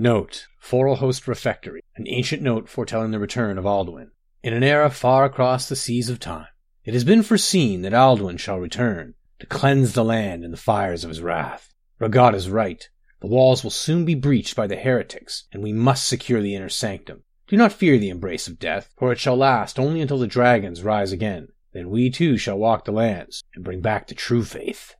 Note, Forelhost Refectory, an ancient note foretelling the return of Alduin. In an era far across the seas of time, it has been foreseen that Alduin shall return, to cleanse the land in the fires of his wrath. Rahgot is right. The walls will soon be breached by the heretics, and we must secure the inner sanctum. Do not fear the embrace of death, for it shall last only until the dragons rise again. Then we too shall walk the lands, and bring back the true faith.